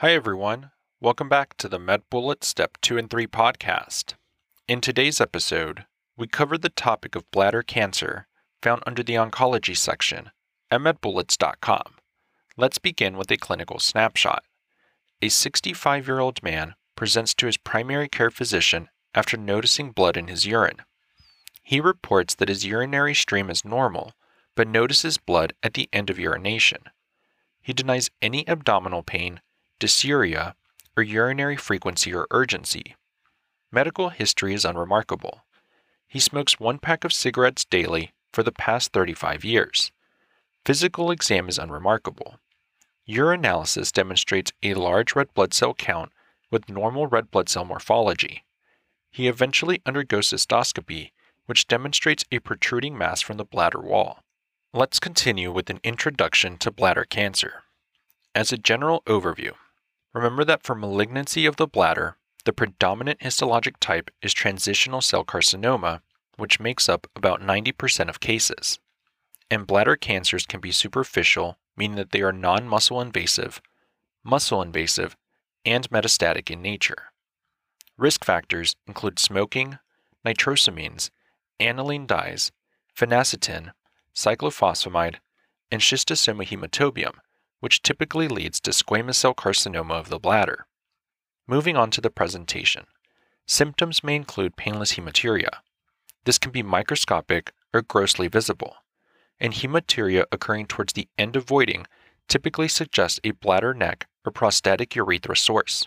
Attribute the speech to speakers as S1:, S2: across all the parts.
S1: Hi, everyone. Welcome back to the MedBullet Step 2 and 3 podcast. In today's episode, we cover the topic of bladder cancer found under the oncology section at medbullets.com. Let's begin with a clinical snapshot. A 65 year old man presents to his primary care physician after noticing blood in his urine. He reports that his urinary stream is normal, but notices blood at the end of urination. He denies any abdominal pain, dysuria, or urinary frequency or urgency. Medical history is unremarkable. He smokes one pack of cigarettes daily for the past 35 years. Physical exam is unremarkable. Urinalysis demonstrates a large red blood cell count with normal red blood cell morphology. He eventually undergoes cystoscopy, which demonstrates a protruding mass from the bladder wall. Let's continue with an introduction to bladder cancer. As a general overview, remember that for malignancy of the bladder, the predominant histologic type is transitional cell carcinoma, which makes up about 90% of cases. And bladder cancers can be superficial, meaning that they are non muscle invasive, muscle invasive, and metastatic in nature. Risk factors include smoking, nitrosamines, aniline dyes, phenacetin, cyclophosphamide, and schistosoma hematobium, which typically leads to squamous cell carcinoma of the bladder. Moving on to the presentation. Symptoms may include painless hematuria. This can be microscopic or grossly visible, and hematuria occurring towards the end of voiding typically suggests a bladder neck or prostatic urethra source.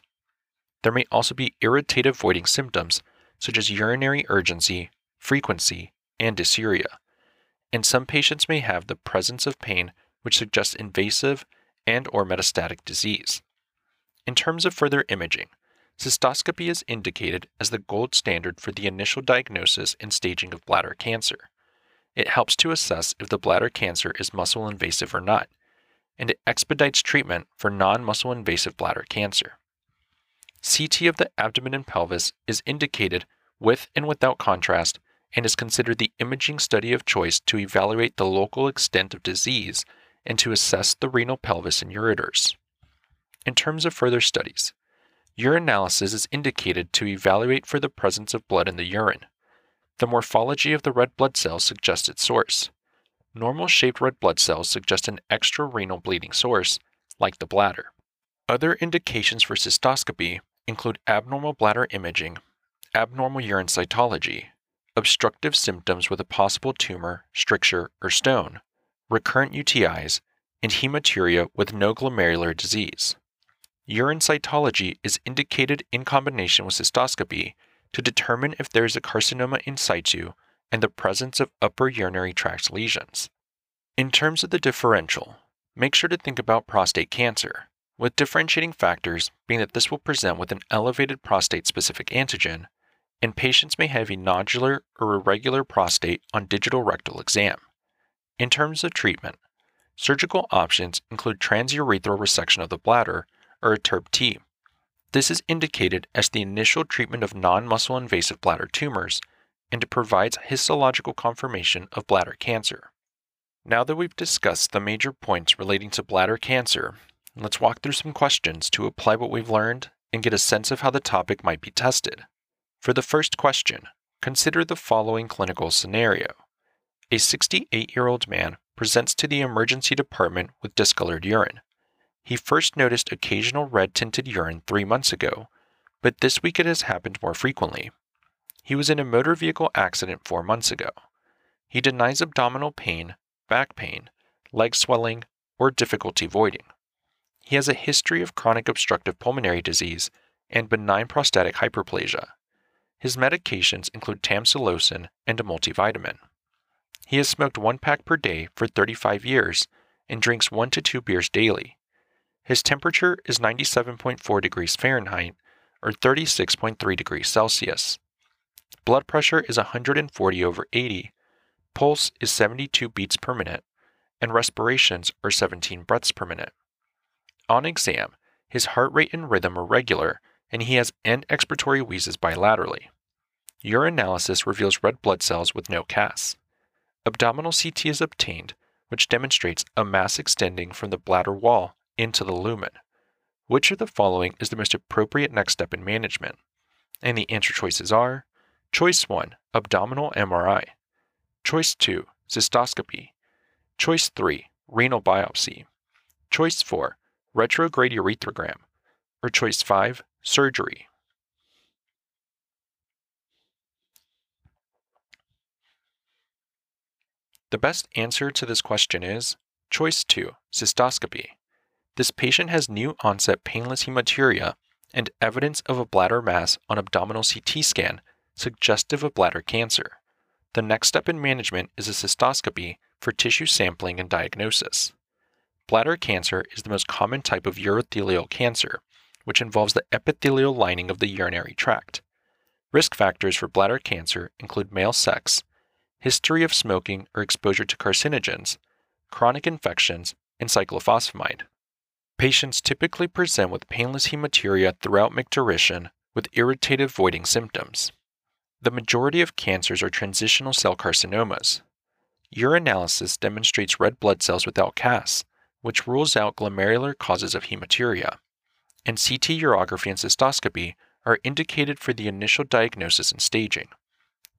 S1: There may also be irritative voiding symptoms such as urinary urgency, frequency, and dysuria. And some patients may have the presence of pain which suggests invasive and or metastatic disease. In terms of further imaging, cystoscopy is indicated as the gold standard for the initial diagnosis and staging of bladder cancer. It helps to assess if the bladder cancer is muscle invasive or not, and it expedites treatment for non muscle invasive bladder cancer. CT of the abdomen and pelvis is indicated with and without contrast and is considered the imaging study of choice to evaluate the local extent of disease and to assess the renal pelvis and ureters. In terms of further studies, urinalysis is indicated to evaluate for the presence of blood in the urine. The morphology of the red blood cells suggests its source. Normal shaped red blood cells suggest an extra-renal bleeding source, like the bladder. Other indications for cystoscopy include abnormal bladder imaging, abnormal urine cytology, obstructive symptoms with a possible tumor, stricture, or stone, recurrent UTIs, and hematuria with no glomerular disease. Urine cytology is indicated in combination with cystoscopy to determine if there is a carcinoma in situ and the presence of upper urinary tract lesions. In terms of the differential, make sure to think about prostate cancer, with differentiating factors being that this will present with an elevated prostate specific antigen, and patients may have a nodular or irregular prostate on digital rectal exam. In terms of treatment, surgical options include transurethral resection of the bladder or a TURBT. This is indicated as the initial treatment of non muscle invasive bladder tumors, and it provides histological confirmation of bladder cancer. Now that we've discussed the major points relating to bladder cancer, let's walk through some questions to apply what we've learned and get a sense of how the topic might be tested. For the first question, consider the following clinical scenario. A 68 year old man presents to the emergency department with discolored urine. He first noticed occasional red tinted urine three months ago, but this week it has happened more frequently. He was in a motor vehicle accident four months ago. He denies abdominal pain, back pain, leg swelling, or difficulty voiding. He has a history of chronic obstructive pulmonary disease and benign prostatic hyperplasia. His medications include tamsulosin and a multivitamin. He has smoked one pack per day for 35 years and drinks one to two beers daily. His temperature is 97.4 degrees Fahrenheit or 36.3 degrees Celsius. Blood pressure is 140 over 80, pulse is 72 beats per minute, and respirations are 17 breaths per minute. On exam, his heart rate and rhythm are regular, and he has end expiratory wheezes bilaterally. Urinalysis reveals red blood cells with no casts. Abdominal CT is obtained, which demonstrates a mass extending from the bladder wall into the lumen. Which of the following is the most appropriate next step in management? And the answer choices are Choice 1, abdominal MRI. Choice 2, cystoscopy. Choice 3, renal biopsy. Choice 4, retrograde urethrogram. Or choice 5, surgery. The best answer to this question is choice 2, cystoscopy. This patient has new onset painless hematuria and evidence of a bladder mass on abdominal CT scan suggestive of bladder cancer. The next step in management is a cystoscopy for tissue sampling and diagnosis. Bladder cancer is the most common type of urothelial cancer, which involves the epithelial lining of the urinary tract. Risk factors for bladder cancer include male sex, history of smoking or exposure to carcinogens, chronic infections, and cyclophosphamide. Patients typically present with painless hematuria throughout micturition with irritative voiding symptoms. The majority of cancers are transitional cell carcinomas. Urinalysis demonstrates red blood cells without casts, which rules out glomerular causes of hematuria. And CT urography and cystoscopy are indicated for the initial diagnosis and staging.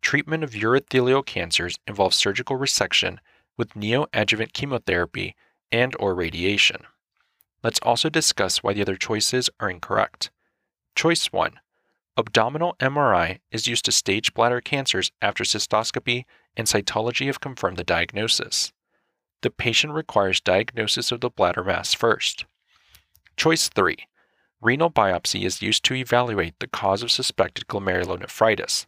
S1: Treatment of urothelial cancers involves surgical resection with neoadjuvant chemotherapy and or radiation. Let's also discuss why the other choices are incorrect. Choice 1. Abdominal MRI is used to stage bladder cancers after cystoscopy and cytology have confirmed the diagnosis. The patient requires diagnosis of the bladder mass first. Choice 3. Renal biopsy is used to evaluate the cause of suspected glomerulonephritis.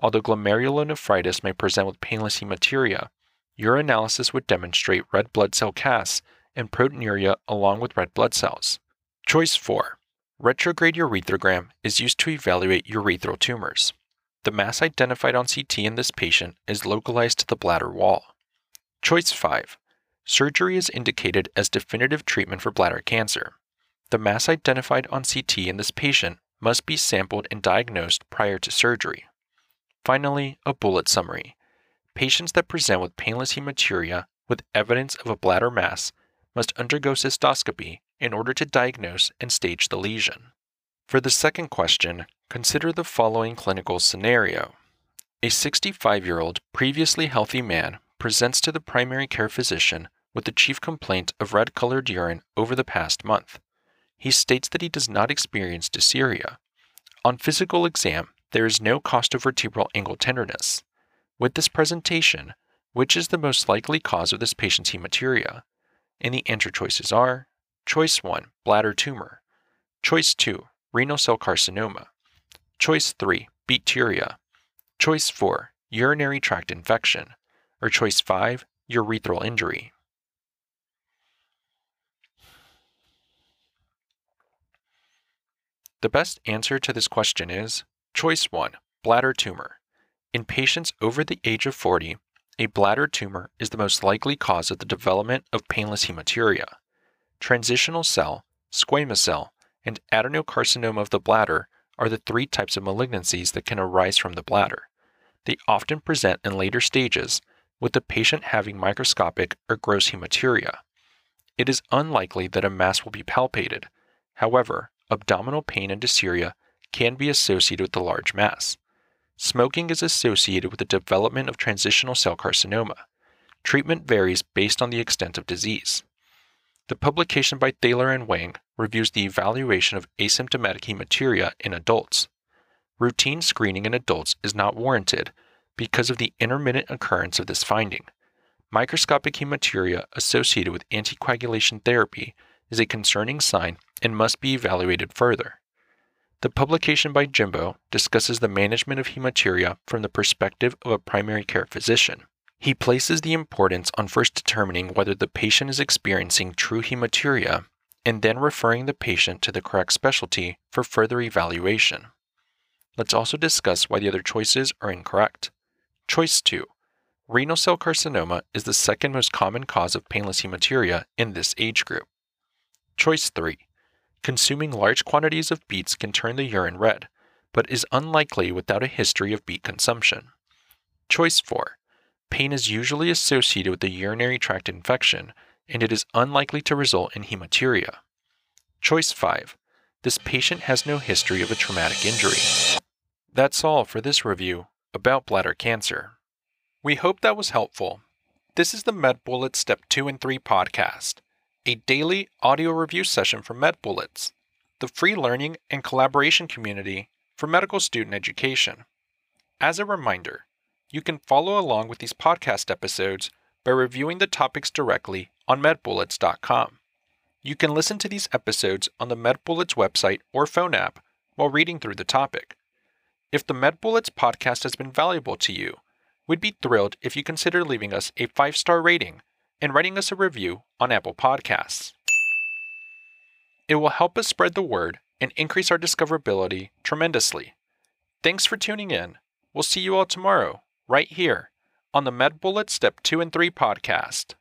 S1: Although glomerulonephritis may present with painless hematuria, urinalysis would demonstrate red blood cell casts and proteinuria along with red blood cells. Choice 4. Retrograde urethrogram is used to evaluate urethral tumors. The mass identified on CT in this patient is localized to the bladder wall. Choice 5. Surgery is indicated as definitive treatment for bladder cancer. The mass identified on CT in this patient must be sampled and diagnosed prior to surgery. Finally, a bullet summary. Patients that present with painless hematuria with evidence of a bladder mass must undergo cystoscopy in order to diagnose and stage the lesion. For the second question, consider the following clinical scenario. A 65 year old previously healthy man presents to the primary care physician with the chief complaint of red colored urine over the past month. He states that he does not experience dysuria. On physical exam, there is no costovertebral angle tenderness. With this presentation, which is the most likely cause of this patient's hematuria? And the answer choices are Choice 1, bladder tumor. Choice 2, renal cell carcinoma. Choice 3, bacteria. Choice 4, urinary tract infection. Or choice 5, urethral injury. The best answer to this question is Choice 1 Bladder tumor. In patients over the age of 40, a bladder tumor is the most likely cause of the development of painless hematuria. Transitional cell, squamous cell, and adenocarcinoma of the bladder are the three types of malignancies that can arise from the bladder. They often present in later stages, with the patient having microscopic or gross hematuria. It is unlikely that a mass will be palpated. However, abdominal pain and dysuria can be associated with the large mass. Smoking is associated with the development of transitional cell carcinoma. Treatment varies based on the extent of disease. The publication by Thaller and Wang reviews the evaluation of asymptomatic hematuria in adults. Routine screening in adults is not warranted because of the intermittent occurrence of this finding. Microscopic hematuria associated with anticoagulation therapy is a concerning sign and must be evaluated further. The publication by Jimbo discusses the management of hematuria from the perspective of a primary care physician. He places the importance on first determining whether the patient is experiencing true hematuria and then referring the patient to the correct specialty for further evaluation. Let's also discuss why the other choices are incorrect. Choice 2 Renal cell carcinoma is the second most common cause of painless hematuria in this age group. Choice 3 Consuming large quantities of beets can turn the urine red, but is unlikely without a history of beet consumption. Choice 4. Pain is usually associated with a urinary tract infection, and it is unlikely to result in hematuria. Choice 5. this patient has no history of a traumatic injury. That's all for this review about bladder cancer. We hope that was helpful. This is the MedBullets Step 2 and 3 podcast, a daily audio review session from MedBullets, the free learning and collaboration community for medical student education. As a reminder, you can follow along with these podcast episodes by reviewing the topics directly on medbullets.com. You can listen to these episodes on the MedBullets website or phone app while reading through the topic. If the MedBullets podcast has been valuable to you, we'd be thrilled if you consider leaving us a five star rating and writing us a review on Apple Podcasts. It will help us spread the word and increase our discoverability tremendously. Thanks for tuning in. We'll see you all tomorrow, right here, on the MedBullets Step 2 and 3 podcast.